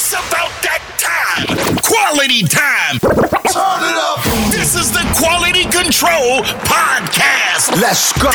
It's about that time. Quality time. Turn it up. This is the Quality Control Podcast. Let's go.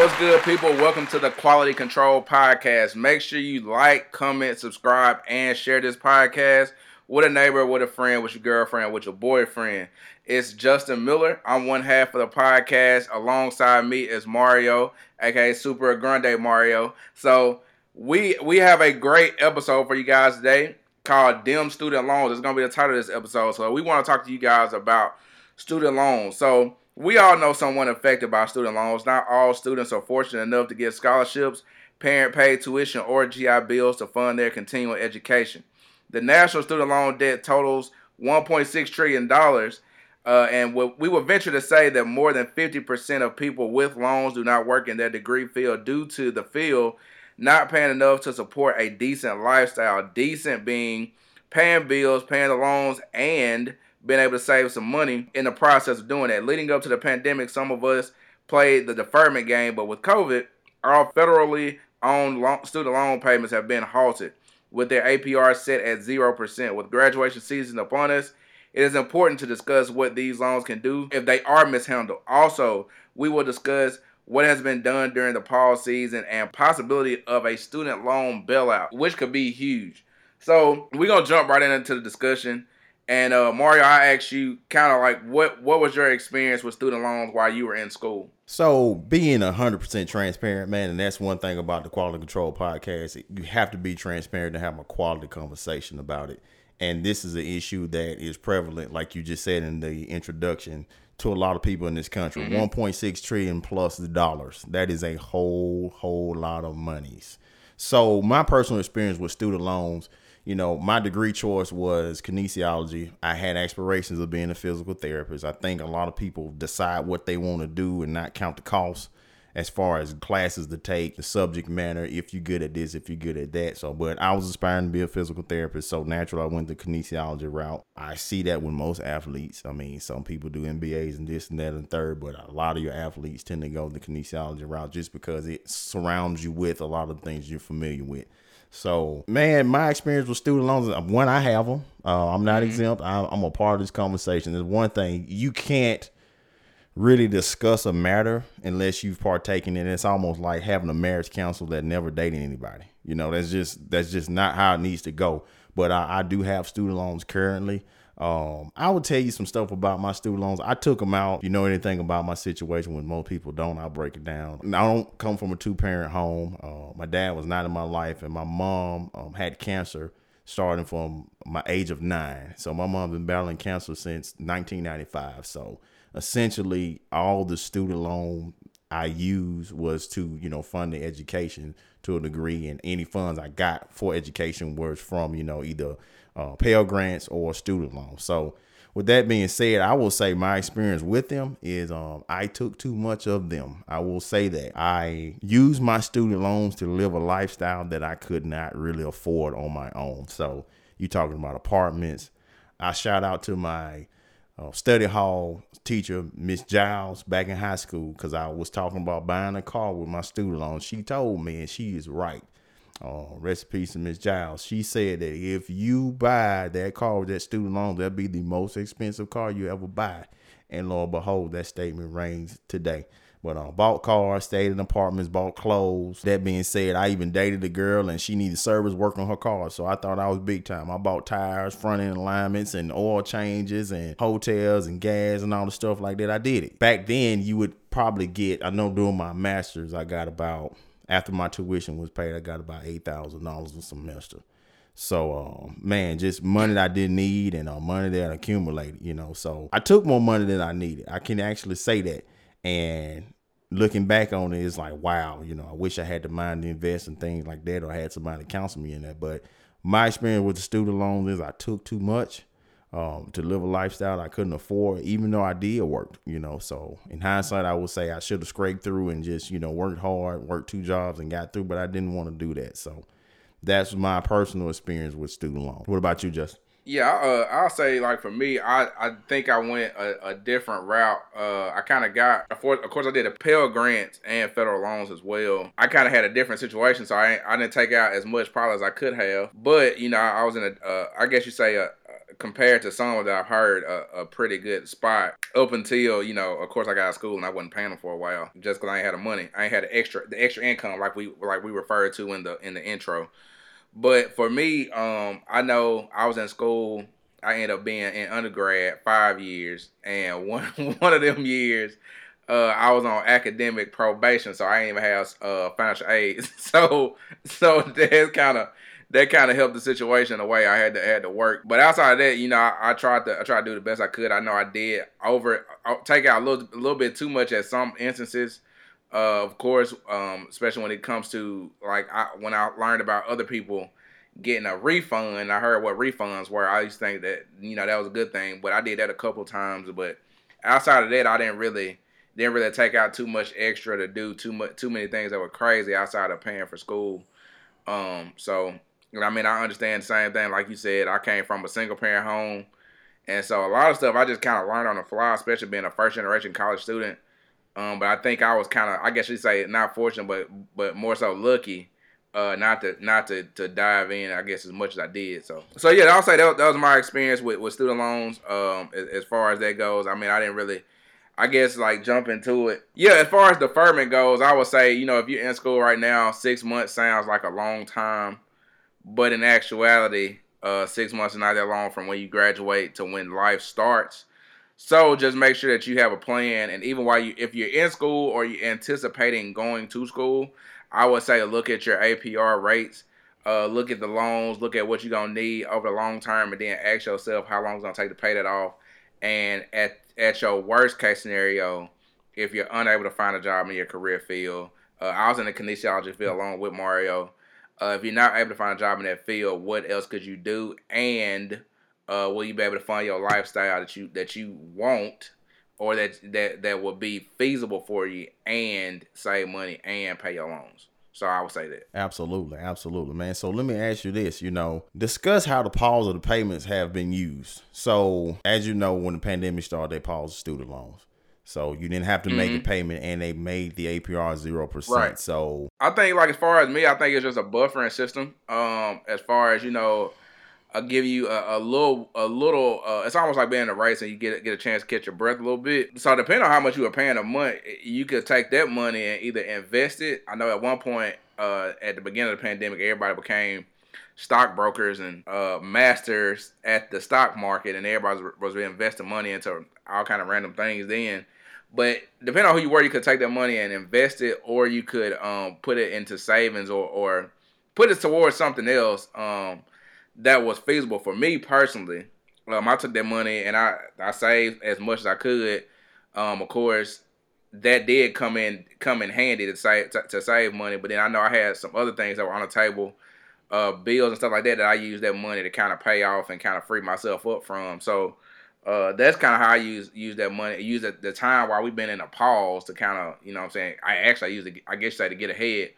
What's good, people? Welcome to the Quality Control Podcast. Make sure you like, comment, subscribe, and share this podcast with a neighbor, with a friend, with your girlfriend, with your boyfriend. It's Justin Miller. I'm one half of the podcast. Alongside me is Mario, aka Super Grande Mario. So we we have a great episode for you guys today called Dem Student Loans. It's gonna be the title of this episode. So we want to talk to you guys about student loans. So we all know someone affected by student loans. Not all students are fortunate enough to get scholarships, parent paid tuition, or GI bills to fund their continuing education. The national student loan debt totals 1.6 trillion dollars uh, and we would venture to say that more than 50% of people with loans do not work in their degree field due to the field not paying enough to support a decent lifestyle. Decent being paying bills, paying the loans, and being able to save some money in the process of doing that. Leading up to the pandemic, some of us played the deferment game, but with COVID, our federally owned student loan payments have been halted with their APR set at 0%. With graduation season upon us, it is important to discuss what these loans can do if they are mishandled. Also, we will discuss what has been done during the pause season and possibility of a student loan bailout, which could be huge. So we're gonna jump right into the discussion. And uh, Mario, I asked you kind of like what what was your experience with student loans while you were in school? So being hundred percent transparent, man, and that's one thing about the Quality Control podcast. You have to be transparent to have a quality conversation about it and this is an issue that is prevalent, like you just said in the introduction, to a lot of people in this country. Mm-hmm. 1.6 trillion plus dollars. That is a whole, whole lot of monies. So my personal experience with student loans, you know, my degree choice was kinesiology. I had aspirations of being a physical therapist. I think a lot of people decide what they want to do and not count the costs as far as classes to take, the subject matter, if you're good at this, if you're good at that. So, but I was aspiring to be a physical therapist, so naturally I went the kinesiology route. I see that with most athletes. I mean, some people do MBAs and this and that and third, but a lot of your athletes tend to go the kinesiology route just because it surrounds you with a lot of things you're familiar with. So, man, my experience with student loans, one, I have them. Uh, I'm not mm-hmm. exempt. I, I'm a part of this conversation. There's one thing you can't really discuss a matter unless you've partaken in it. It's almost like having a marriage counsel that never dated anybody. You know, that's just that's just not how it needs to go. But I, I do have student loans currently. Um, I will tell you some stuff about my student loans. I took them out. You know anything about my situation when most people don't, I'll break it down. I don't come from a two parent home. Uh, my dad was not in my life, and my mom um, had cancer starting from my age of nine. So my mom's been battling cancer since 1995. So essentially all the student loan I used was to, you know, fund the education to a degree, and any funds I got for education was from, you know, either uh, Pell Grants or student loans. So, with that being said, I will say my experience with them is um, I took too much of them. I will say that I used my student loans to live a lifestyle that I could not really afford on my own. So, you talking about apartments? I shout out to my uh, study hall teacher, Miss Giles, back in high school, because I was talking about buying a car with my student loan. She told me, and she is right. Uh, peace to Miss Giles. She said that if you buy that car with that student loan, that'll be the most expensive car you ever buy. And lo and behold, that statement reigns today. But uh, bought cars, stayed in apartments, bought clothes. That being said, I even dated a girl and she needed service work on her car. So I thought I was big time. I bought tires, front end alignments, and oil changes, and hotels and gas and all the stuff like that. I did it. Back then, you would probably get, I know during my master's, I got about, after my tuition was paid, I got about $8,000 a semester. So, uh, man, just money that I didn't need and uh, money that accumulated, you know. So I took more money than I needed. I can actually say that. And looking back on it, it's like, wow, you know, I wish I had the mind to invest in things like that or I had somebody to counsel me in that. But my experience with the student loans is I took too much um, to live a lifestyle I couldn't afford, even though I did work, you know. So in hindsight, I would say I should have scraped through and just, you know, worked hard, worked two jobs and got through, but I didn't want to do that. So that's my personal experience with student loans. What about you, Justin? Yeah, uh, I'll say like for me, I, I think I went a, a different route. Uh, I kind of got, of course, I did a Pell Grants and federal loans as well. I kind of had a different situation, so I I didn't take out as much probably as I could have. But you know, I was in a, uh, I guess you say a, compared to some that I've heard, a, a, pretty good spot up until you know, of course, I got out of school and I wasn't paying them for a while just because I ain't had the money. I ain't had the extra the extra income like we like we referred to in the in the intro. But for me, um, I know I was in school. I ended up being in undergrad five years, and one one of them years, uh, I was on academic probation, so I didn't even have uh, financial aid. So so that's kind of that kind of helped the situation the way I had to had to work. But outside of that, you know, I, I, tried to I tried to do the best I could. I know I did over uh, take out a little a little bit too much at some instances. Uh, of course, um, especially when it comes to like I, when I learned about other people getting a refund, I heard what refunds were. I used to think that you know that was a good thing, but I did that a couple times. But outside of that, I didn't really didn't really take out too much extra to do too much too many things that were crazy outside of paying for school. Um, so I mean, I understand the same thing. Like you said, I came from a single parent home. And so a lot of stuff I just kind of learned on the fly, especially being a first generation college student. Um, but I think I was kind of, I guess you'd say, not fortunate, but but more so lucky, uh, not to not to, to dive in, I guess, as much as I did. So so yeah, I'll say that, that was my experience with, with student loans. Um, as, as far as that goes, I mean, I didn't really, I guess, like jump into it. Yeah, as far as deferment goes, I would say, you know, if you're in school right now, six months sounds like a long time. But in actuality, uh, six months is not that long from when you graduate to when life starts. So just make sure that you have a plan, and even while you, if you're in school or you're anticipating going to school, I would say look at your APR rates, uh, look at the loans, look at what you're gonna need over the long term, and then ask yourself how long it's gonna take to pay that off. And at at your worst case scenario, if you're unable to find a job in your career field, uh, I was in the kinesiology field along with Mario. Uh, if you're not able to find a job in that field, what else could you do? And uh, will you be able to find your lifestyle that you that you want, or that that that will be feasible for you, and save money and pay your loans? So I would say that. Absolutely, absolutely, man. So let me ask you this, you know, discuss how the pause of the payments have been used. So as you know, when the pandemic started, they paused student loans. So you didn't have to mm-hmm. make a payment, and they made the APR zero percent. Right. So I think, like as far as me, I think it's just a buffering system. Um, as far as you know, I'll give you a, a little, a little. Uh, it's almost like being a race, and you get get a chance to catch your breath a little bit. So depending on how much you were paying a month, you could take that money and either invest it. I know at one point, uh, at the beginning of the pandemic, everybody became stockbrokers and uh, masters at the stock market, and everybody was, was investing money into all kind of random things. Then but depending on who you were, you could take that money and invest it, or you could um, put it into savings or, or put it towards something else um, that was feasible for me personally. Um, I took that money and I, I saved as much as I could. Um, of course, that did come in come in handy to save to, to, save money. But then I know I had some other things that were on the table, uh, bills and stuff like that that I used that money to kind of pay off and kind of free myself up from. So uh, that's kind of how I use use that money. Use the, the time while we've been in a pause to kind of, you know, what I'm saying. I actually use it. I guess say to get ahead.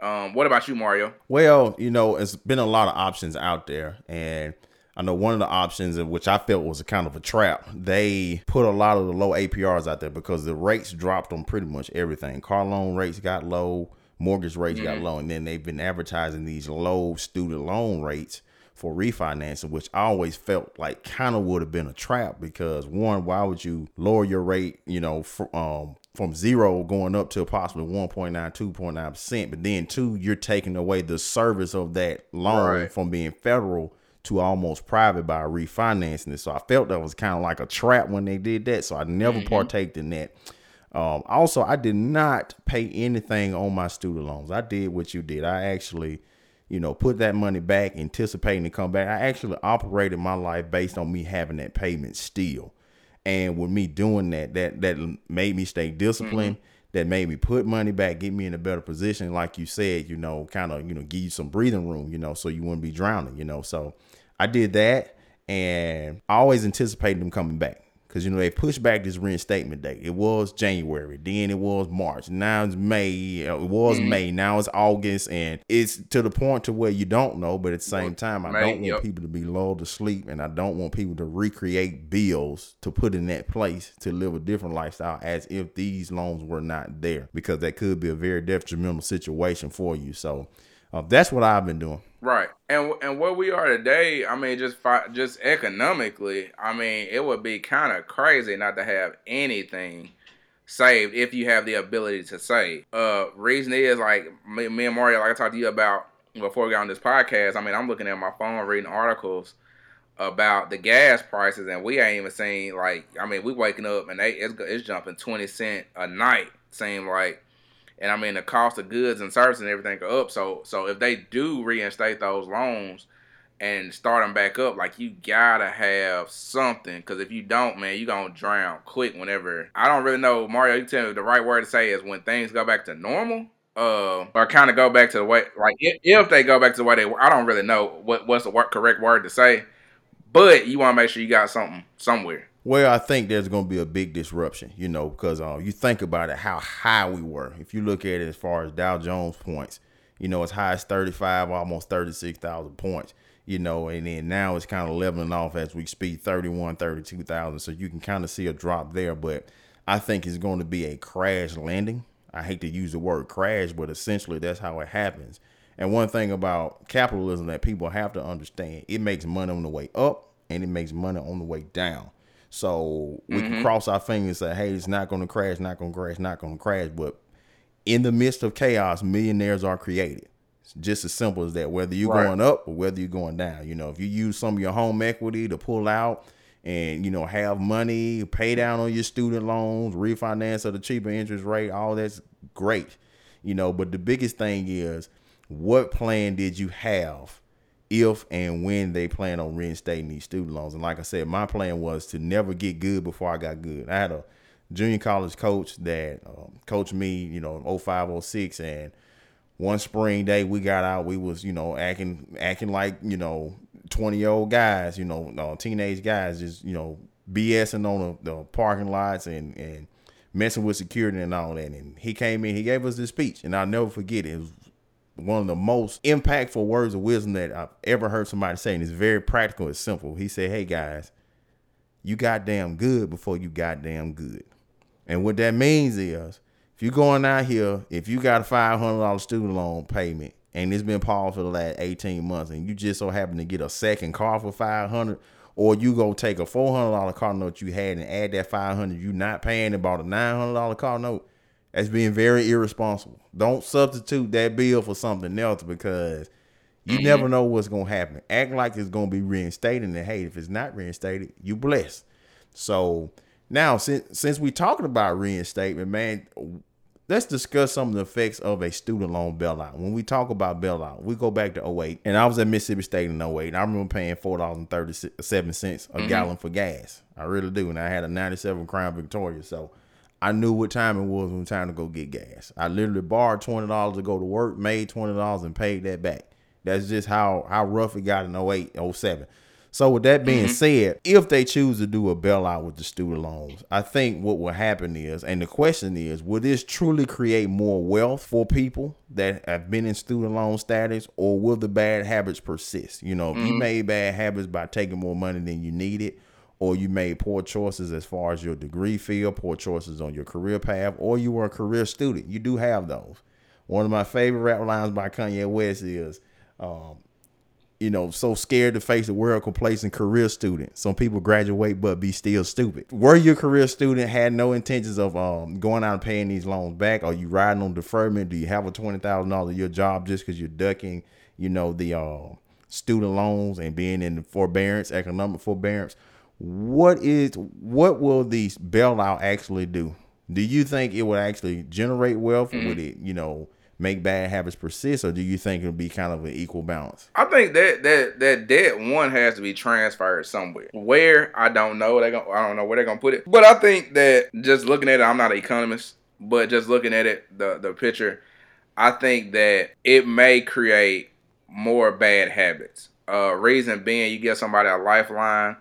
Um, what about you, Mario? Well, you know, it's been a lot of options out there, and I know one of the options, which I felt was a kind of a trap, they put a lot of the low APRs out there because the rates dropped on pretty much everything. Car loan rates got low, mortgage rates mm-hmm. got low, and then they've been advertising these low student loan rates for refinancing, which I always felt like kind of would have been a trap because one, why would you lower your rate, you know, for, um, from zero going up to possibly 1.9, 2.9 percent, but then two, you're taking away the service of that loan right. from being federal to almost private by refinancing it. So I felt that was kind of like a trap when they did that. So I never mm-hmm. partaked in that. Um, also, I did not pay anything on my student loans. I did what you did. I actually you know, put that money back, anticipating to come back. I actually operated my life based on me having that payment still. And with me doing that, that that made me stay disciplined. Mm-hmm. That made me put money back, get me in a better position, like you said, you know, kind of, you know, give you some breathing room, you know, so you wouldn't be drowning, you know. So I did that and I always anticipated them coming back Because you know they pushed back this reinstatement date. It was January, then it was March. Now it's May. Uh, it was mm-hmm. May. Now it's August, and it's to the point to where you don't know. But at the same time, I May, don't want yep. people to be lulled to sleep, and I don't want people to recreate bills to put in that place to live a different lifestyle as if these loans were not there, because that could be a very detrimental situation for you. So uh, that's what I've been doing. Right, and and where we are today, I mean, just fi- just economically, I mean, it would be kind of crazy not to have anything saved if you have the ability to save. Uh, reason is like me, me and Mario, like I talked to you about before we got on this podcast. I mean, I'm looking at my phone reading articles about the gas prices, and we ain't even seen like I mean, we waking up and they it's, it's jumping twenty cent a night. Seem like and I mean the cost of goods and services and everything are up. So so if they do reinstate those loans and start them back up, like you gotta have something. Cause if you don't, man, you gonna drown quick. Whenever I don't really know, Mario, you tell me the right word to say is when things go back to normal. Uh, or kind of go back to the way, like if, if they go back to the way they were, I don't really know what what's the correct word to say, but you want to make sure you got something somewhere. Well, I think there's going to be a big disruption, you know, because uh, you think about it, how high we were. If you look at it as far as Dow Jones points, you know, as high as 35, almost 36,000 points, you know, and then now it's kind of leveling off as we speed 31, 32,000. So you can kind of see a drop there, but I think it's going to be a crash landing. I hate to use the word crash, but essentially that's how it happens. And one thing about capitalism that people have to understand, it makes money on the way up and it makes money on the way down. So we mm-hmm. can cross our fingers and say, hey, it's not going to crash, not going to crash, not going to crash. But in the midst of chaos, millionaires are created. It's just as simple as that. Whether you're right. going up or whether you're going down, you know, if you use some of your home equity to pull out and you know have money, pay down on your student loans, refinance at a cheaper interest rate, all that's great, you know. But the biggest thing is, what plan did you have? If and when they plan on reinstating these student loans. And like I said, my plan was to never get good before I got good. I had a junior college coach that um, coached me, you know, 05, 06, and one spring day we got out, we was, you know, acting acting like, you know, 20 year old guys, you know, uh, teenage guys, just, you know, BSing on the, the parking lots and, and messing with security and all that. And he came in, he gave us this speech, and I'll never forget it. It was one of the most impactful words of wisdom that I've ever heard somebody say, and it's very practical. It's simple. He said, "Hey guys, you goddamn good before you goddamn good." And what that means is, if you're going out here, if you got a five hundred dollar student loan payment, and it's been paused for the last eighteen months, and you just so happen to get a second car for five hundred, or you go take a four hundred dollar car note you had and add that five hundred you're not paying and bought a nine hundred dollar car note that's being very irresponsible. Don't substitute that bill for something else because you mm-hmm. never know what's gonna happen. Act like it's gonna be reinstated, and hey, if it's not reinstated, you blessed. So now, since since we talking about reinstatement, man, let's discuss some of the effects of a student loan bailout. When we talk about bailout, we go back to 08, and I was at Mississippi State in 08. I remember paying four dollars and thirty seven cents a mm-hmm. gallon for gas. I really do, and I had a ninety seven Crown Victoria, so I knew what time it was when time to go get gas. I literally borrowed twenty dollars to go to work, made twenty dollars, and paid that back. That's just how how rough it got in 08, 07. So with that being mm-hmm. said, if they choose to do a bailout with the student loans, I think what will happen is, and the question is, will this truly create more wealth for people that have been in student loan status, or will the bad habits persist? You know, if mm-hmm. you made bad habits by taking more money than you needed, or you made poor choices as far as your degree field, poor choices on your career path, or you were a career student. You do have those. One of my favorite rap lines by Kanye West is, um, you know, so scared to face the world complacent career student. Some people graduate but be still stupid. Were you a career student, had no intentions of um, going out and paying these loans back? Are you riding on deferment? Do you have a twenty thousand dollar your job just because you're ducking, you know, the uh, student loans and being in forbearance, economic forbearance? What is what will these bailout actually do? Do you think it will actually generate wealth, mm-hmm. would it, you know, make bad habits persist, or do you think it'll be kind of an equal balance? I think that that that debt one has to be transferred somewhere. Where I don't know. They going I don't know where they're gonna put it. But I think that just looking at it, I'm not an economist, but just looking at it, the the picture, I think that it may create more bad habits. Uh, reason being, you give somebody a lifeline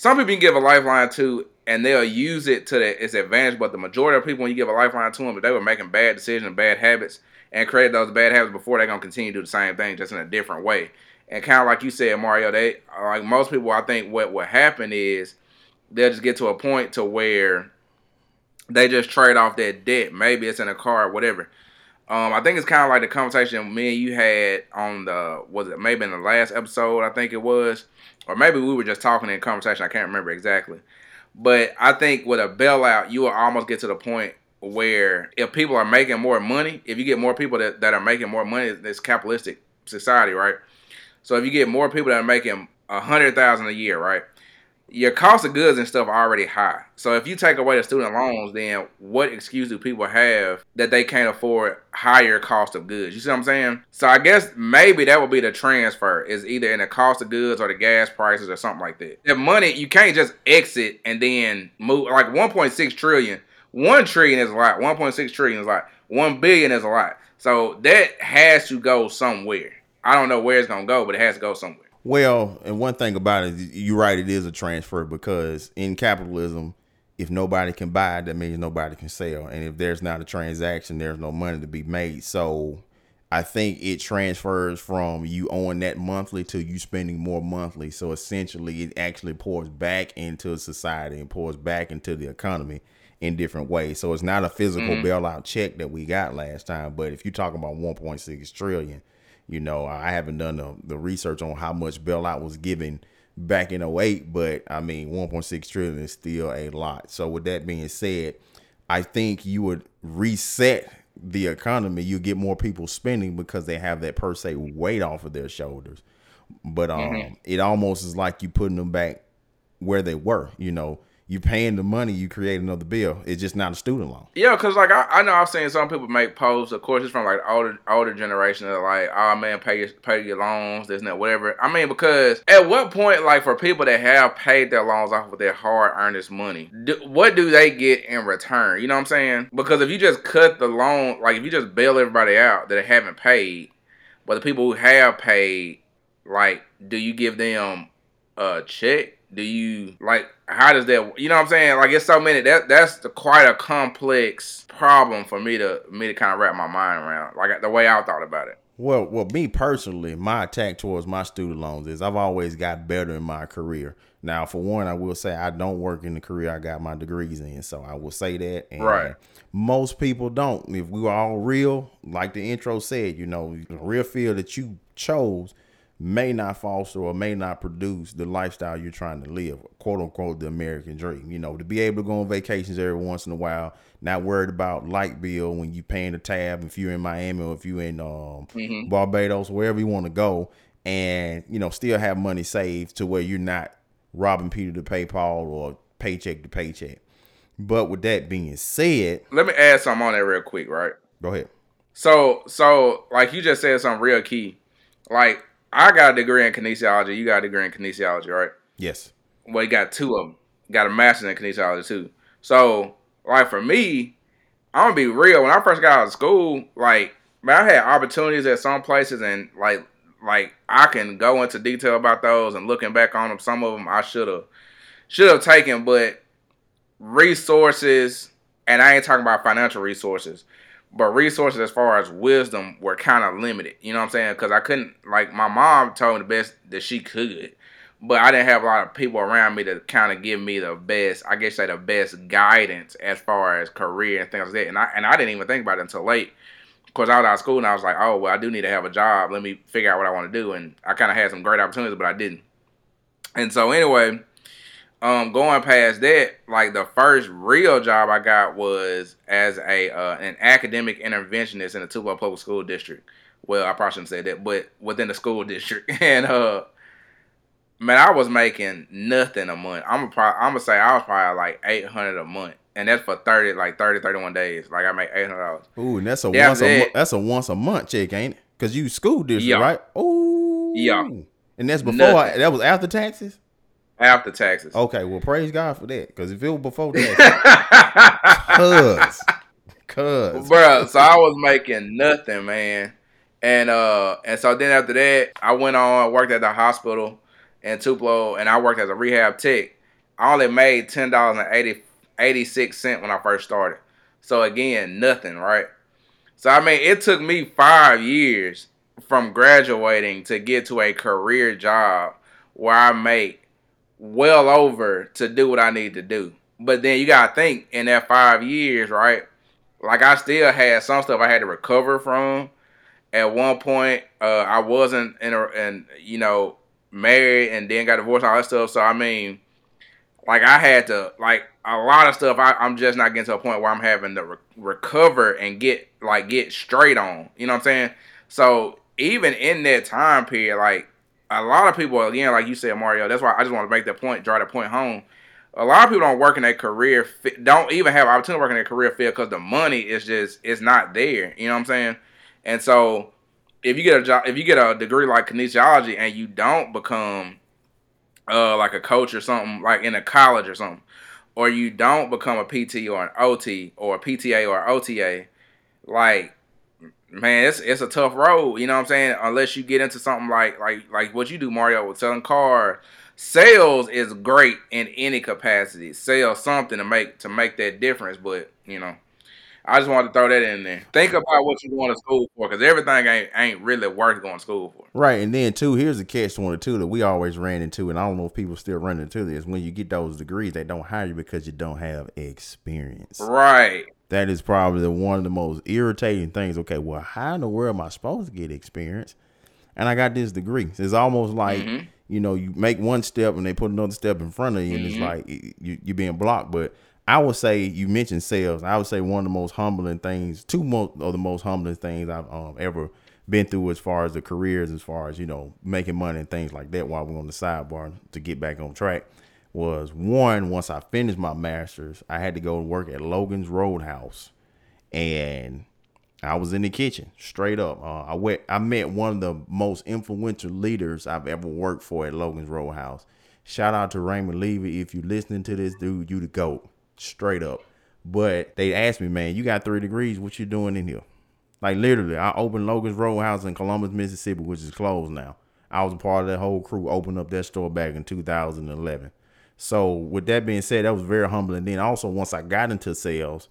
some people can give a lifeline to and they'll use it to its advantage. But the majority of people, when you give a lifeline to them, if they were making bad decisions bad habits and created those bad habits before, they're gonna continue to do the same thing, just in a different way. And kind of like you said, Mario, they like most people. I think what would happen is they'll just get to a point to where they just trade off that debt. Maybe it's in a car, or whatever. Um, I think it's kind of like the conversation me and you had on the was it maybe in the last episode I think it was, or maybe we were just talking in conversation. I can't remember exactly, but I think with a bailout, you will almost get to the point where if people are making more money, if you get more people that, that are making more money, it's capitalistic society, right? So if you get more people that are making a hundred thousand a year, right? Your cost of goods and stuff are already high. So if you take away the student loans, then what excuse do people have that they can't afford higher cost of goods? You see what I'm saying? So I guess maybe that would be the transfer is either in the cost of goods or the gas prices or something like that. The money you can't just exit and then move like 1.6 trillion. One trillion is a lot. 1.6 trillion is a lot. One billion is a lot. So that has to go somewhere. I don't know where it's gonna go, but it has to go somewhere. Well, and one thing about it, you're right, it is a transfer because in capitalism, if nobody can buy, that means nobody can sell. And if there's not a transaction, there's no money to be made. So I think it transfers from you owing that monthly to you spending more monthly. So essentially, it actually pours back into society and pours back into the economy in different ways. So it's not a physical mm-hmm. bailout check that we got last time. But if you're talking about 1.6 trillion, you know, I haven't done the, the research on how much bailout was given back in 08, but I mean, 1.6 trillion is still a lot. So with that being said, I think you would reset the economy. You get more people spending because they have that per se weight off of their shoulders. But um, mm-hmm. it almost is like you putting them back where they were. You know, you paying the money, you create another bill. It's just not a student loan. Yeah, because like I, I know I've seen some people make posts. Of course, it's from like older older generation that like, oh man, pay your pay your loans, this and that, whatever. I mean, because at what point, like for people that have paid their loans off with their hard earnest money, do, what do they get in return? You know what I'm saying? Because if you just cut the loan, like if you just bail everybody out that haven't paid, but the people who have paid, like, do you give them a check? Do you like how does that you know what i'm saying? Like it's so many that that's the, quite a complex problem for me to me to kind of wrap my mind around like the way i thought about it. Well well me personally my attack towards my student loans is i've always got better in my career. Now for one i will say i don't work in the career i got my degrees in so i will say that. And right. most people don't. If we were all real like the intro said you know the real field that you chose may not foster or may not produce the lifestyle you're trying to live, quote unquote, the American dream. You know, to be able to go on vacations every once in a while, not worried about light bill when you're paying the tab if you're in Miami or if you're in um, mm-hmm. Barbados, wherever you want to go, and you know, still have money saved to where you're not robbing Peter to pay Paul or paycheck to paycheck. But with that being said, let me add something on that real quick, right? Go ahead. So, so like you just said something real key. Like I got a degree in kinesiology. You got a degree in kinesiology, right? Yes. Well, you got two of them. Got a master's in kinesiology too. So, like for me, I'm gonna be real. When I first got out of school, like man, I had opportunities at some places, and like like I can go into detail about those. And looking back on them, some of them I should have should have taken, but resources, and I ain't talking about financial resources but resources as far as wisdom were kind of limited. You know what I'm saying? Because I couldn't like my mom told me the best that she could, but I didn't have a lot of people around me to kind of give me the best. I guess say the best guidance as far as career and things like that. And I and I didn't even think about it until late. Because I was out of school and I was like, oh well, I do need to have a job. Let me figure out what I want to do. And I kind of had some great opportunities, but I didn't. And so anyway, um going past that like the first real job i got was as a uh, an academic interventionist in the tupelo public school district. Well i probably shouldn't say that but within the school district. And uh man i was making nothing a month. I'm gonna probably i'm gonna say i was probably like 800 a month. And that's for 30 like 30 31 days. Like i make 800 dollars. Ooh and that's a once a mo- that's a once a month check ain't it? Because you school district yeah. right? Oh yeah. And that's before I, that was after taxes after taxes. Okay, well, praise God for that. Because if it was before that, cuz, cuz, bro. So I was making nothing, man. And uh, and so then after that, I went on, I worked at the hospital in Tupelo, and I worked as a rehab tech. I only made ten dollars and 80, 86 cent when I first started. So again, nothing, right? So I mean, it took me five years from graduating to get to a career job where I make well over to do what I need to do. But then you gotta think in that five years, right? Like I still had some stuff I had to recover from. At one point, uh, I wasn't in a, and you know, married and then got divorced, all that stuff. So I mean, like I had to like a lot of stuff. I, am just not getting to a point where I'm having to re- recover and get like get straight on. You know what I'm saying? So even in that time period, like a lot of people, again, like you said, Mario. That's why I just want to make that point, draw that point home. A lot of people don't work in their career, don't even have opportunity to work in their career field because the money is just it's not there. You know what I'm saying? And so, if you get a job, if you get a degree like kinesiology and you don't become uh, like a coach or something, like in a college or something, or you don't become a PT or an OT or a PTA or OTA, like man, it's it's a tough road. You know what I'm saying? Unless you get into something like like like what you do, Mario, with selling cars. Sales is great in any capacity. Sell something to make to make that difference, but you know. I just wanted to throw that in there. Think about what you're going to school for, because everything ain't ain't really worth going to school for. Right, and then too, here's the catch twenty two that we always ran into, and I don't know if people still run into this. When you get those degrees, they don't hire you because you don't have experience. Right that is probably one of the most irritating things. Okay, well, how in the world am I supposed to get experience? And I got this degree. It's almost like mm-hmm. you know you make one step and they put another step in front of you, and mm-hmm. it's like you, you're being blocked. But I would say you mentioned sales. I would say one of the most humbling things, two most of the most humbling things I've um, ever been through as far as the careers, as far as you know making money and things like that. While we're on the sidebar to get back on track was one once I finished my masters, I had to go and work at Logan's Roadhouse, and I was in the kitchen straight up. Uh, I went. I met one of the most influential leaders I've ever worked for at Logan's Roadhouse. Shout out to Raymond Levy if you're listening to this, dude. You the goat, straight up. But they asked me, man, you got three degrees. What you doing in here? Like literally, I opened Logan's Roadhouse in Columbus, Mississippi, which is closed now. I was a part of that whole crew. Opened up that store back in 2011. So with that being said, that was very humbling. Then also once I got into sales,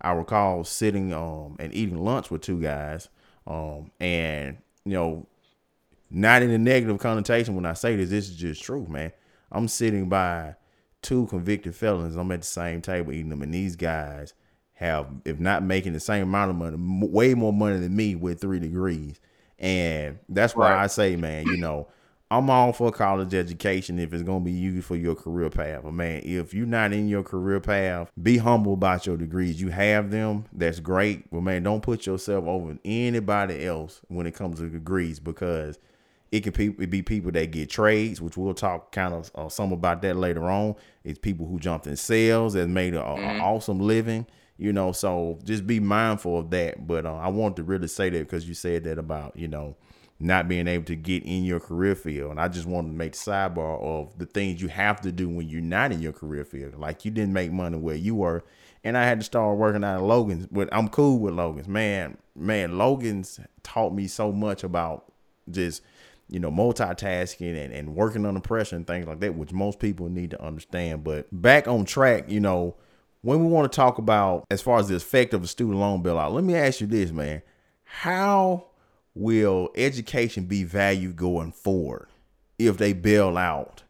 I recall sitting um and eating lunch with two guys. Um and you know, not in a negative connotation when I say this, this is just true, man. I'm sitting by two convicted felons. I'm at the same table eating them, and these guys have, if not making the same amount of money, way more money than me with three degrees. And that's why right. I say, man, you know, I'm all for college education if it's gonna be used for your career path. But man, if you're not in your career path, be humble about your degrees. You have them, that's great. But man, don't put yourself over anybody else when it comes to degrees because it can be people that get trades, which we'll talk kind of uh, some about that later on. It's people who jumped in sales that made an mm-hmm. awesome living, you know. So just be mindful of that. But uh, I want to really say that because you said that about you know not being able to get in your career field. And I just wanted to make the sidebar of the things you have to do when you're not in your career field. Like you didn't make money where you were. And I had to start working out of Logan's, but I'm cool with Logan's. Man, man, Logan's taught me so much about just, you know, multitasking and, and working under pressure and things like that, which most people need to understand. But back on track, you know, when we want to talk about as far as the effect of a student loan bailout, let me ask you this, man. How will education be valued going forward if they bail out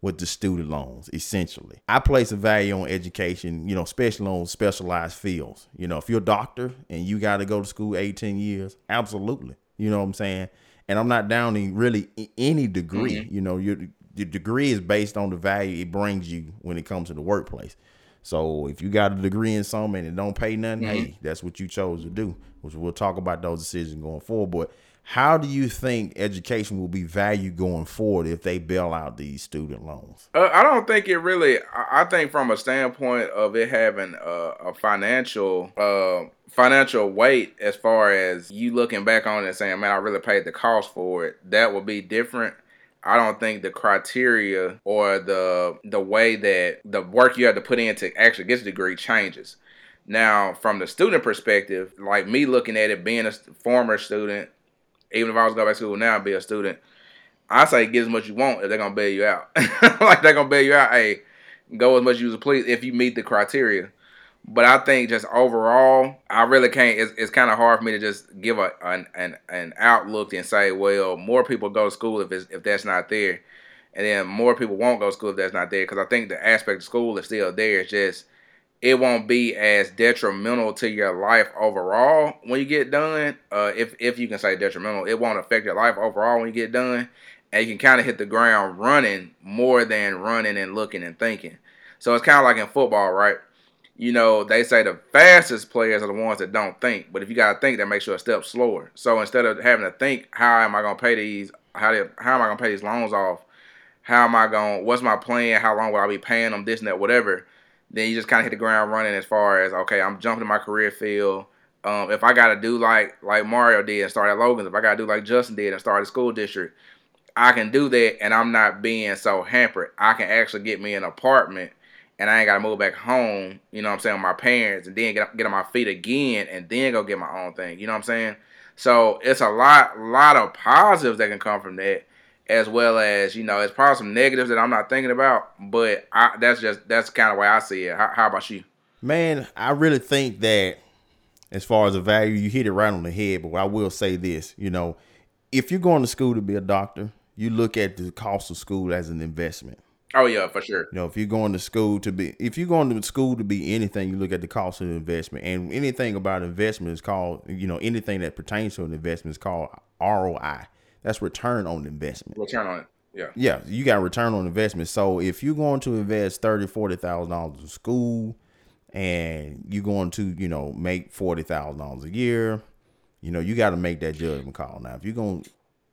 with the student loans essentially? I place a value on education you know especially on specialized fields. You know if you're a doctor and you got to go to school 18 years absolutely. You know what i'm saying? And i'm not downing really any degree. Mm-hmm. you know your, your degree is based on the value it brings you when it comes to the workplace so if you got a degree in something and it don't pay nothing, mm-hmm. hey, that's what you chose to do. Which we'll talk about those decisions going forward. But how do you think education will be valued going forward if they bail out these student loans? Uh, I don't think it really. I think from a standpoint of it having a, a financial uh, financial weight, as far as you looking back on it and saying, "Man, I really paid the cost for it," that would be different I don't think the criteria or the the way that the work you have to put in to actually get a degree changes. Now, from the student perspective, like me looking at it, being a former student, even if I was going back to school now and be a student, I say get as much as you want if they're gonna bail you out. like they're gonna bail you out. Hey, go as much as you please if you meet the criteria. But I think just overall, I really can't. It's, it's kind of hard for me to just give a an, an an outlook and say, well, more people go to school if it's, if that's not there, and then more people won't go to school if that's not there. Because I think the aspect of school is still there. It's just it won't be as detrimental to your life overall when you get done. Uh, if if you can say detrimental, it won't affect your life overall when you get done, and you can kind of hit the ground running more than running and looking and thinking. So it's kind of like in football, right? You know, they say the fastest players are the ones that don't think, but if you got to think, that makes you a step slower. So instead of having to think, how am I to pay these? How how am I to pay these loans off? How am I gonna? What's my plan? How long will I be paying them? This and that, whatever then you just kind of hit the ground running as far as okay, I'm jumping in my career field. Um, if I got to do like like Mario did and start at Logan, if I got to do like Justin did and start a school district, I can do that, and I'm not being so hampered. I can actually get me an apartment, and I ain't got to move back home. You know what I'm saying? With my parents, and then get get on my feet again, and then go get my own thing. You know what I'm saying? So it's a lot lot of positives that can come from that as well as you know, it's probably some negatives that I'm not thinking about, but I, that's just that's kind of way I see it. How, how, about you? Man, I really think that as far as the value, you hit it right on the head. But I will say this, you know, if you're going to school to be a doctor, you look at the cost of school as an investment. Oh yeah, for sure. You know, if you're going to school to be, if you're going to school to be anything, you look at the cost of the investment, and anything about investment is called, you know, anything that pertains to an investment is called ROI. That's return on investment. Return on it. Yeah. Yeah, you got return on investment. So if you're going to invest thirty, forty thousand dollars in school, and you're going to, you know, make forty thousand dollars a year, you know, you got to make that judgment call. Now, if you're going,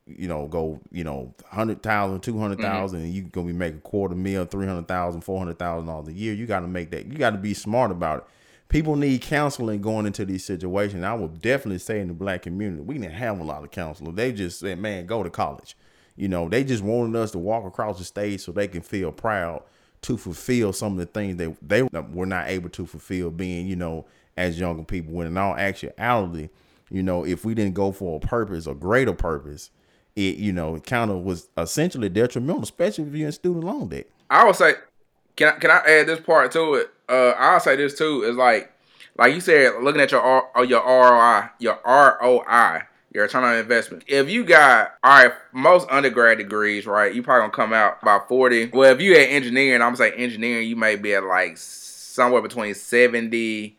you know, go, you know, hundred thousand, two hundred thousand, mm-hmm. and you're gonna be making quarter mil, three hundred thousand, four hundred thousand dollars a year, you got to make that. You got to be smart about it people need counseling going into these situations. I would definitely say in the black community, we didn't have a lot of counselors. They just said, man, go to college. You know, they just wanted us to walk across the stage so they can feel proud to fulfill some of the things that they were not able to fulfill being, you know, as younger people. When in all actuality, you know, if we didn't go for a purpose, a greater purpose, it, you know, kind of was essentially detrimental, especially if you're in student loan debt. I would say, can I, can I add this part to it? uh, I'll say this too is like, like you said, looking at your R, uh, your ROI, your ROI, your return on investment. If you got all right, most undergrad degrees, right, you probably gonna come out about forty. Well, if you had engineering, I'm gonna say engineering, you may be at like somewhere between seventy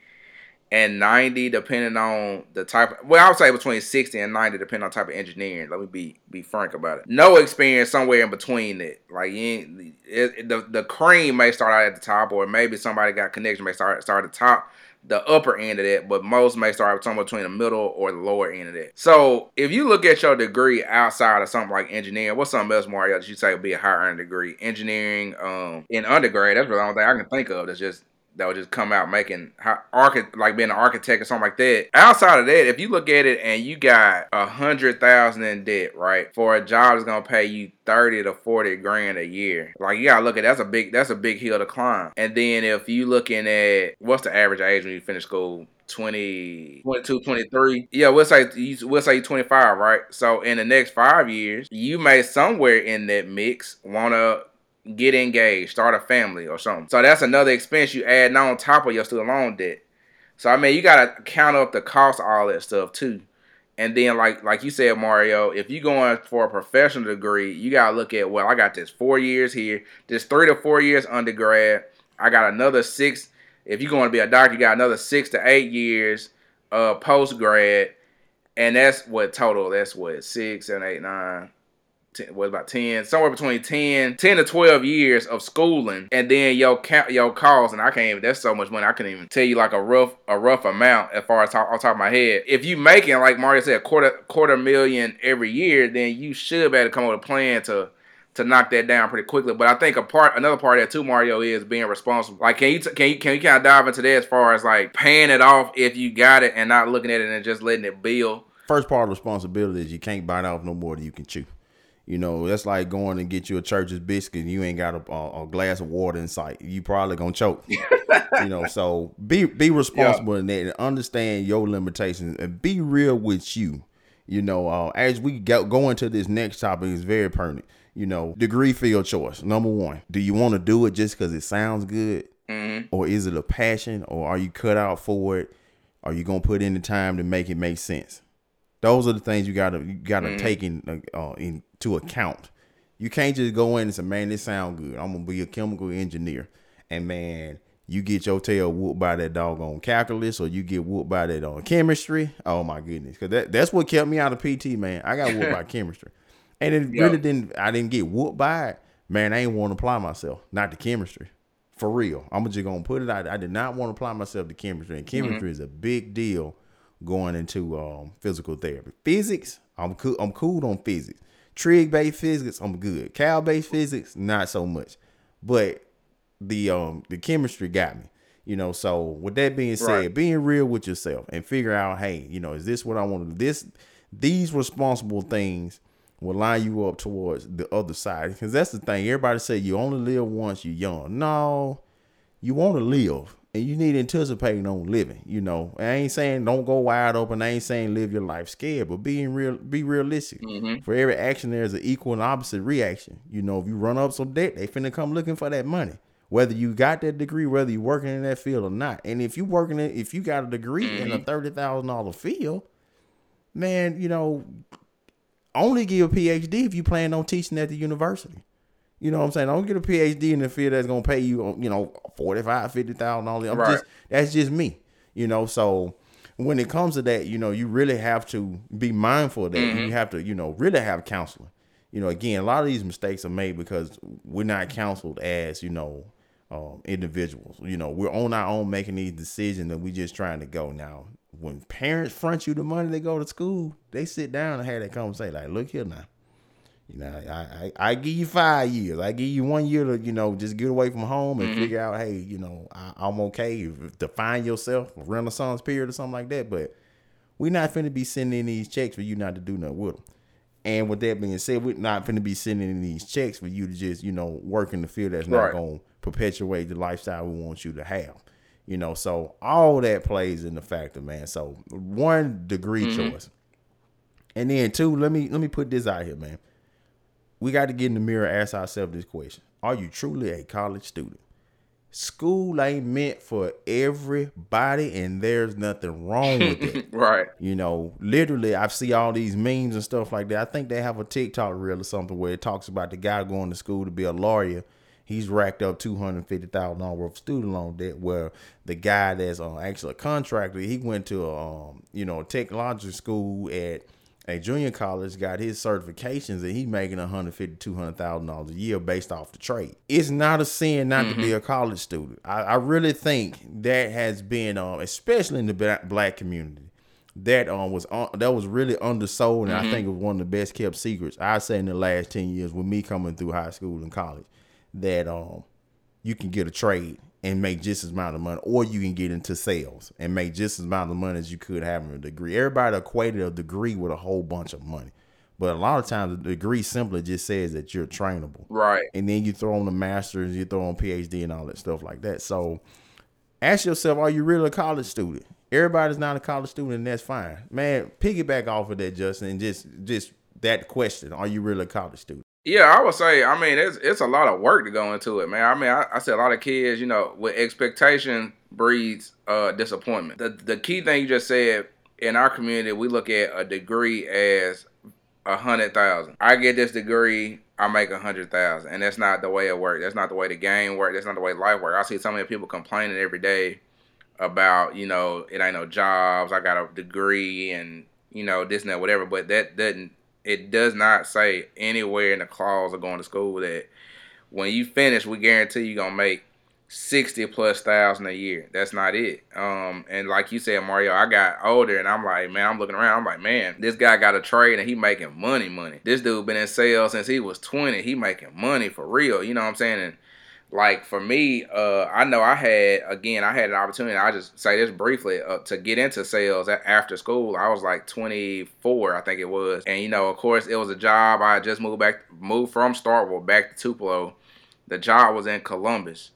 and 90 depending on the type of, well I would say between 60 and 90 depending on type of engineering let me be be frank about it no experience somewhere in between it like it, it, the the cream may start out at the top or maybe somebody got connection may start start at the top the upper end of that, but most may start somewhere between the middle or the lower end of that. So if you look at your degree outside of something like engineering, what's something else, Mario, that you say would be a higher earning degree? Engineering, um, in undergrad, that's the only thing I can think of that's just that would just come out making like being an architect or something like that. Outside of that, if you look at it and you got a hundred thousand in debt, right, for a job that's gonna pay you thirty to forty grand a year, like you gotta look at that's a big that's a big hill to climb. And then if you looking at what's the average age when you finish school, 20, 22, 23. Yeah, we'll say we'll say 25, right? So in the next five years, you may somewhere in that mix want to get engaged, start a family or something. So that's another expense you add on top of your student loan debt. So I mean, you gotta count up the cost of all that stuff too. And then like like you said, Mario, if you're going for a professional degree, you gotta look at well, I got this four years here, this three to four years undergrad. I got another six. If you're going to be a doctor, you got another six to eight years uh post grad. And that's what total, that's what, six and eight, nine, 10, what about 10 somewhere between 10 10 to 12 years of schooling and then your count your cost and i can't even that's so much money i can't even tell you like a rough a rough amount as far as top, on top of my head if you making like mario said a quarter quarter million every year then you should be able to come up with a plan to to knock that down pretty quickly. But I think a part, another part of that too, Mario, is being responsible. Like, can you t- can you can you kind of dive into that as far as like paying it off if you got it and not looking at it and just letting it build? First part of responsibility is you can't bite off no more than you can chew. You know, that's like going and get you a church's biscuit and you ain't got a, a, a glass of water in sight. You probably gonna choke. you know, so be be responsible yeah. in that and understand your limitations and be real with you. You know, uh, as we go, go into this next topic, is very pertinent. You know, degree field choice. Number one, do you want to do it just because it sounds good, Mm-hmm. or is it a passion, or are you cut out for it? Are you gonna put in the time to make it make sense? Those are the things you gotta you gotta Mm-hmm. take in uh, into account. You can't just go in and say, "Man, this sound good. I'm gonna be a chemical engineer," and man, you get your tail whooped by that doggone calculus, or you get whooped by that on chemistry. Oh my goodness, because that, that's what kept me out of PT, man. I got whooped by chemistry, and it Yeah. really didn't. I didn't get whooped by it. Man, I ain't want to apply myself, not to chemistry. For real, I'm just gonna put it out. I did not want to apply myself to chemistry, and chemistry is a big deal going into um, physical therapy. Physics, I'm cool. I'm cool on physics. Trig based physics, I'm good. Cal based physics, not so much. But the um the chemistry got me. You know, so with that being said, Right. being real with yourself and figure out, hey, you know, is this what I want to do? This these responsible things will line you up towards the other side. Because that's the thing. Everybody say you only live once, you're young. No, you want to live and you need to anticipate on living. You know, I ain't saying don't go wide open. I ain't saying live your life scared, but being real, be realistic. Mm-hmm. For every action, there's an equal and opposite reaction. You know, if you run up some debt, they finna come looking for that money. Whether you got that degree, whether you working in that field or not, and if you working in, if you got a degree in a mm-hmm. thirty thousand dollar field, man, you know, only get a PhD if you plan on teaching at the university. You know what I'm saying? Don't get a PhD in the field that's gonna pay you, you know, forty five, fifty thousand dollars. Right. just that's just me. You know, so when it comes to that, you know, you really have to be mindful of that. You have to, you know, really have counseling. You know, again, a lot of these mistakes are made because we're not counseled as, you know, um, individuals. You know, we're on our own making these decisions and we're just trying to go. Now, when parents front you the money they go to school, they sit down and have that conversation. Like, look here now. You know, I, I I give you five years. I give you one year to you know just get away from home and mm-hmm. figure out, hey, you know, I, I'm okay find yourself a renaissance period or something like that. But we're not finna be sending in these checks for you not to do nothing with them. And with that being said, we're not finna be sending in these checks for you to just you know work in the field that's not Right. gonna perpetuate the lifestyle we want you to have. You know, so all that plays in the factor, man. So one degree mm-hmm. choice. And then two, let me let me put this out here, man. We got to get in the mirror, ask ourselves this question: Are you truly a college student? School ain't meant for everybody, and there's nothing wrong with it. Right. You know, literally, I see all these memes and stuff like that. I think they have a TikTok reel or something where it talks about the guy going to school to be a lawyer. He's racked up two hundred fifty thousand dollars worth of student loan debt. Where the guy that's uh, actually a contractor, he went to a um, you know a technology school at a junior college, got his certifications, and he's making one hundred fifty two hundred thousand dollars a year based off the trade. It's not a sin not to be a college student. I, I really think that has been, um, especially in the black community that um was on that was really undersold and I think it was one of the best kept secrets I say in the last ten years with me coming through high school and college that um you can get a trade and make just as amount of money or you can get into sales and make just as amount of money as you could having a degree. Everybody equated a degree with a whole bunch of money. But a lot of times the degree simply just says that you're trainable Right. and then you throw on the masters, you throw on PhD and all that stuff like that. So ask yourself, are you really a college student? Everybody's not a college student, and that's fine. Man, piggyback off of that, Justin, and just just that question: Are you really a college student? Yeah, I would say. I mean, it's it's a lot of work to go into it, man. I mean, I, I see a lot of kids, you know, with expectation breeds uh, disappointment. The the key thing you just said in our community, we look at a degree as a hundred thousand. I get this degree, I make a hundred thousand, and that's not the way it works. That's not the way the game works. That's not the way life works. I see so many people complaining every day about, you know, it ain't no jobs. I got a degree, and you know this and that, whatever. But that doesn't. It does not say anywhere in the clause of going to school that when you finish, we guarantee you're gonna make sixty plus thousand a year. That's not it. Um, and like you said, Mario, I got older and I'm like, man, I'm looking around. I'm like, man, this guy got a trade and he making money, money. This dude been in sales since he was twenty. He making money for real. You know what I'm saying? And like for me, uh, I know I had again, I had an opportunity. I just say this briefly uh, to get into sales after school. I was like 24, I think it was, and you know, of course, it was a job. I just moved back, moved from Starkville back to Tupelo. The job was in Columbus,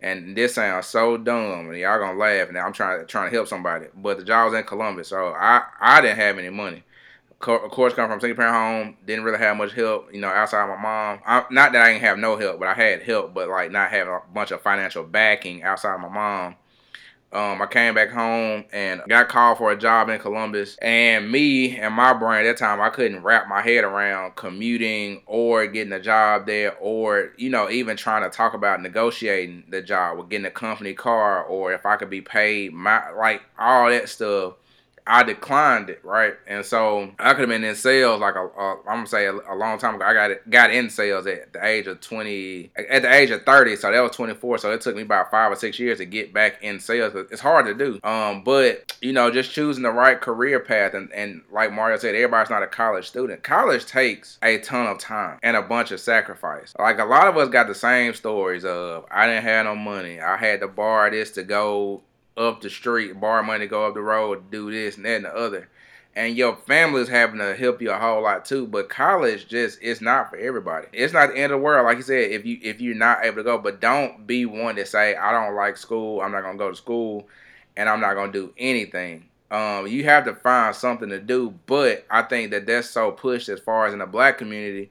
and this sounds so dumb, and y'all gonna laugh. Now I'm trying to trying to help somebody, but the job was in Columbus, so I I didn't have any money. Of course, come from single parent home. Didn't really have much help, you know, outside my mom. I, not that I didn't have no help, but I had help, but like not having a bunch of financial backing outside my mom. Um, I came back home and got called for a job in Columbus. And me and my brain at that time, I couldn't wrap my head around commuting or getting a job there or, you know, even trying to talk about negotiating the job or getting a company car or if I could be paid my like all that stuff I declined it, right? And so I could have been in sales like a, a I'm gonna say a, a, long time ago. I got got in sales at the age of 20, at the age of 30. So that was 24. So it took me about five or six years to get back in sales. It's hard to do. Um, but you know, just choosing the right career path and and like Mario said, everybody's not a college student. College takes a ton of time and a bunch of sacrifice. Like a lot of us got the same stories of I didn't have no money. I had to borrow this to go up the street, borrow money, go up the road, do this and that and the other. And your family is having to help you a whole lot too. But college just it's not for everybody. It's not the end of the world. Like you said, if you if you're not able to go, but don't be one to say, I don't like school, I'm not gonna go to school, and I'm not gonna do anything. Um, you have to find something to do, but I think that that's so pushed as far as in the black community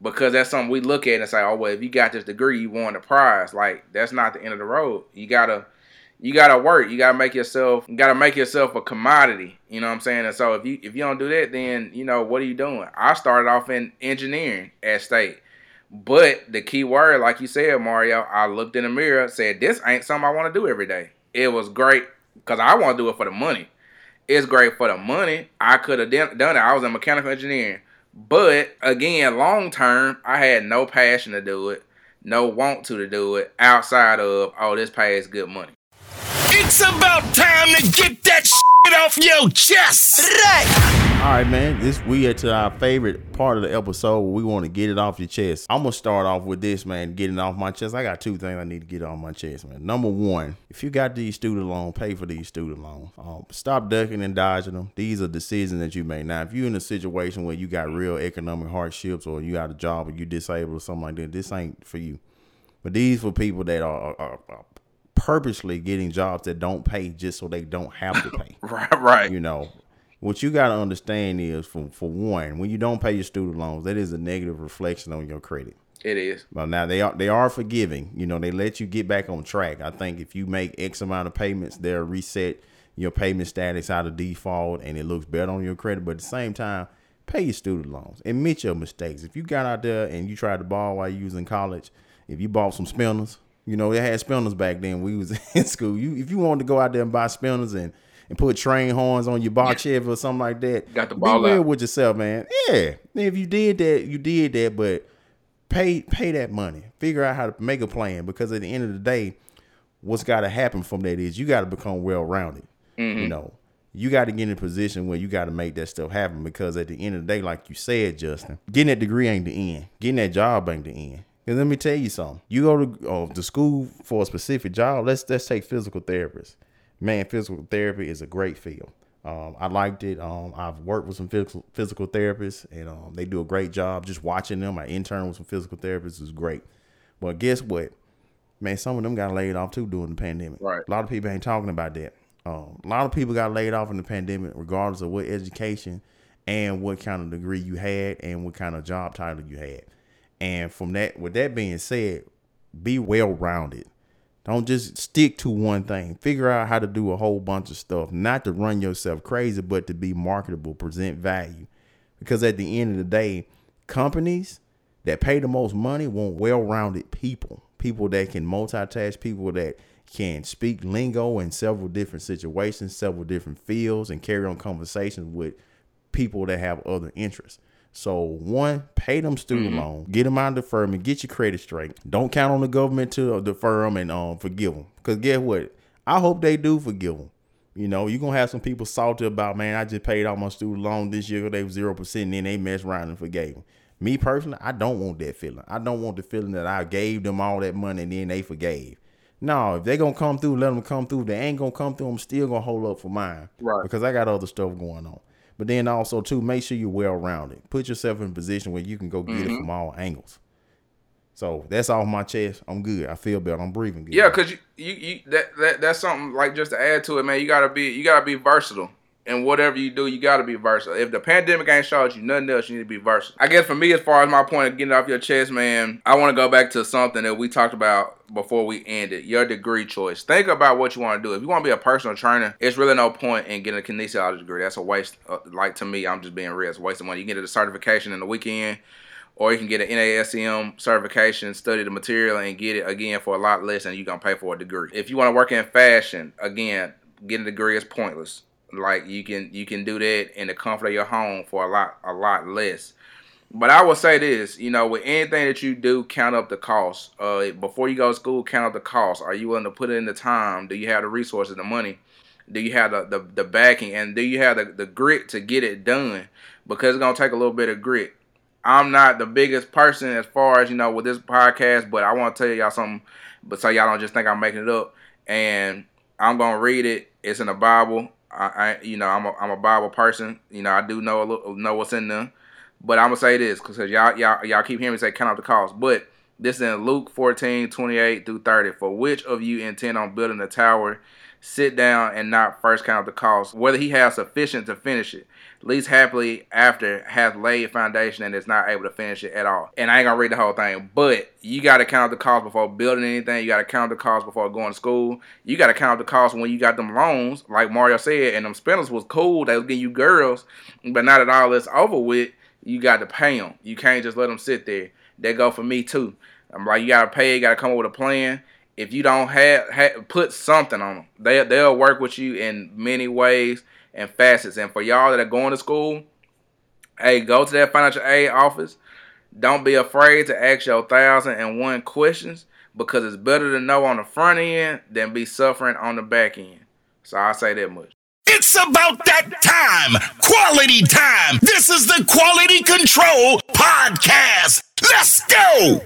because that's something we look at and say, oh well, if you got this degree, you won the prize. Like that's not the end of the road. You gotta you gotta work. You gotta make yourself. You gotta make yourself a commodity. You know what I'm saying? And so if you if you don't do that, then you know what are you doing? I started off in engineering at state, but the key word, like you said, Mario, I looked in the mirror, said this ain't something I want to do every day. It was great because I want to do it for the money. It's great for the money. I could have done it. I was a mechanical engineer, but again, long term, I had no passion to do it, no want to to do it outside of oh this pays good money. It's about time to get that shit off your chest. Right. All right, man. This we get to our favorite part of the episode. we want to get it off your chest. I'm gonna start off with this, man. Getting off my chest. I got two things I need to get off my chest, man. Number one, if you got these student loans, pay for these student loans. Um, stop ducking and dodging them. These are decisions that you make. Now, if you're in a situation where you got real economic hardships, or you got a job, or you disabled, or something like that, this ain't for you. But these for people that are, are, are purposely getting jobs that don't pay just so they don't have to pay. right, right. You know, what you got to understand is for for one, when you don't pay your student loans, that is a negative reflection on your credit. It is. Well, now they are they are forgiving. You know, they let you get back on track. I think if you make X amount of payments, they'll reset your payment status out of default, and it looks better on your credit. But at the same time, pay your student loans. Admit your mistakes. If you got out there and you tried to borrow while you was in college, if you bought some spinners, you know, they had spinners back then. We was in school. You if you wanted to go out there and buy spinners and and put train horns on your box Chevy or something like that. Got the ball Be real out. with yourself, man. Yeah. If you did that, you did that, but pay pay that money. Figure out how to make a plan because at the end of the day, what's got to happen from that is you got to become well rounded. Mm-hmm. You know, you got to get in a position where you got to make that stuff happen because at the end of the day, like you said, Justin, getting that degree ain't the end. Getting that job ain't the end. And let me tell you something. You go to uh, the school for a specific job. Let's let's take physical therapist. Man, physical therapy is a great field. Um, I liked it. Um, I've worked with some physical physical therapists, and um, they do a great job. Just watching them, I intern with some physical therapists is great. But guess what? Man, some of them got laid off too during the pandemic. Right. A lot of people ain't talking about that. Um, a lot of people got laid off in the pandemic, regardless of what education and what kind of degree you had and what kind of job title you had. And from that, with that being said, be well rounded. Don't just stick to one thing. Figure out how to do a whole bunch of stuff, not to run yourself crazy, but to be marketable, present value. Because at the end of the day, companies that pay the most money want well rounded people, people that can multitask, people that can speak lingo in several different situations, several different fields, and carry on conversations with people that have other interests. So one, pay them student mm-hmm. loan, get them out of deferment, get your credit straight. Don't count on the government to defer them and um forgive them. Cause guess what? I hope they do forgive them. You know, you're gonna have some people salty about, man, I just paid all my student loan this year, they were zero percent, and then they messed around and forgave them. Me personally, I don't want that feeling. I don't want the feeling that I gave them all that money and then they forgave. No, if they gonna come through, let them come through. If they ain't gonna come through, I'm still gonna hold up for mine. Right. Because I got other stuff going on. But then also too, make sure you're well rounded. Put yourself in a position where you can go get mm-hmm. it from all angles. So that's off my chest. I'm good. I feel better. I'm breathing good. Yeah, cause you, you, you that, that that's something like just to add to it, man. You gotta be you gotta be versatile and whatever you do, you gotta be versatile. If the pandemic ain't showed you nothing else, you need to be versatile. I guess for me, as far as my point of getting off your chest, man, I want to go back to something that we talked about before we ended. Your degree choice. Think about what you want to do. If you want to be a personal trainer, it's really no point in getting a kinesiology degree. That's a waste. Uh, like to me, I'm just being real. It's a waste of money. You get a certification in the weekend or you can get an NASM certification, study the material, and get it again for a lot less, and you're gonna pay for a degree. If you want to work in fashion, again, getting a degree is pointless. Like you can you can do that in the comfort of your home for a lot a lot less. But I will say this, you know, with anything that you do, count up the cost. Uh, before you go to school, count up the cost. Are you willing to put in the time? Do you have the resources, the money? Do you have the, the, the backing? And do you have the, the grit to get it done? Because it's going to take a little bit of grit. I'm not the biggest person as far as, you know, with this podcast, but I want to tell y'all something, but so y'all don't just think I'm making it up. And I'm going to read it. It's in the Bible. I, I, you know, I'm a, I'm a Bible person. You know, I do know a little, know what's in them, But I'm gonna say this because y'all y'all y'all keep hearing me say count out the cost. But this is in Luke 14, 28 through 30. For which of you intend on building a tower, sit down and not first count the cost, whether he has sufficient to finish it least happily after hath laid foundation and is not able to finish it at all. And I ain't gonna read the whole thing, but you gotta count the cost before building anything. You gotta count the cost before going to school. You gotta count the cost when you got them loans, like Mario said, and them spinners was cool. They was getting you girls, but now that all this over with, you got to pay them. You can't just let them sit there. They go for me too. I'm like, you gotta pay. You gotta come up with a plan. If you don't have, have put something on them, they they'll work with you in many ways and facets. And for y'all that are going to school, hey, go to that financial aid office. Don't be afraid to ask your thousand and one questions because it's better to know on the front end than be suffering on the back end. So I say that much. It's about that time. Quality time. This is the Quality Control Podcast. Let's go.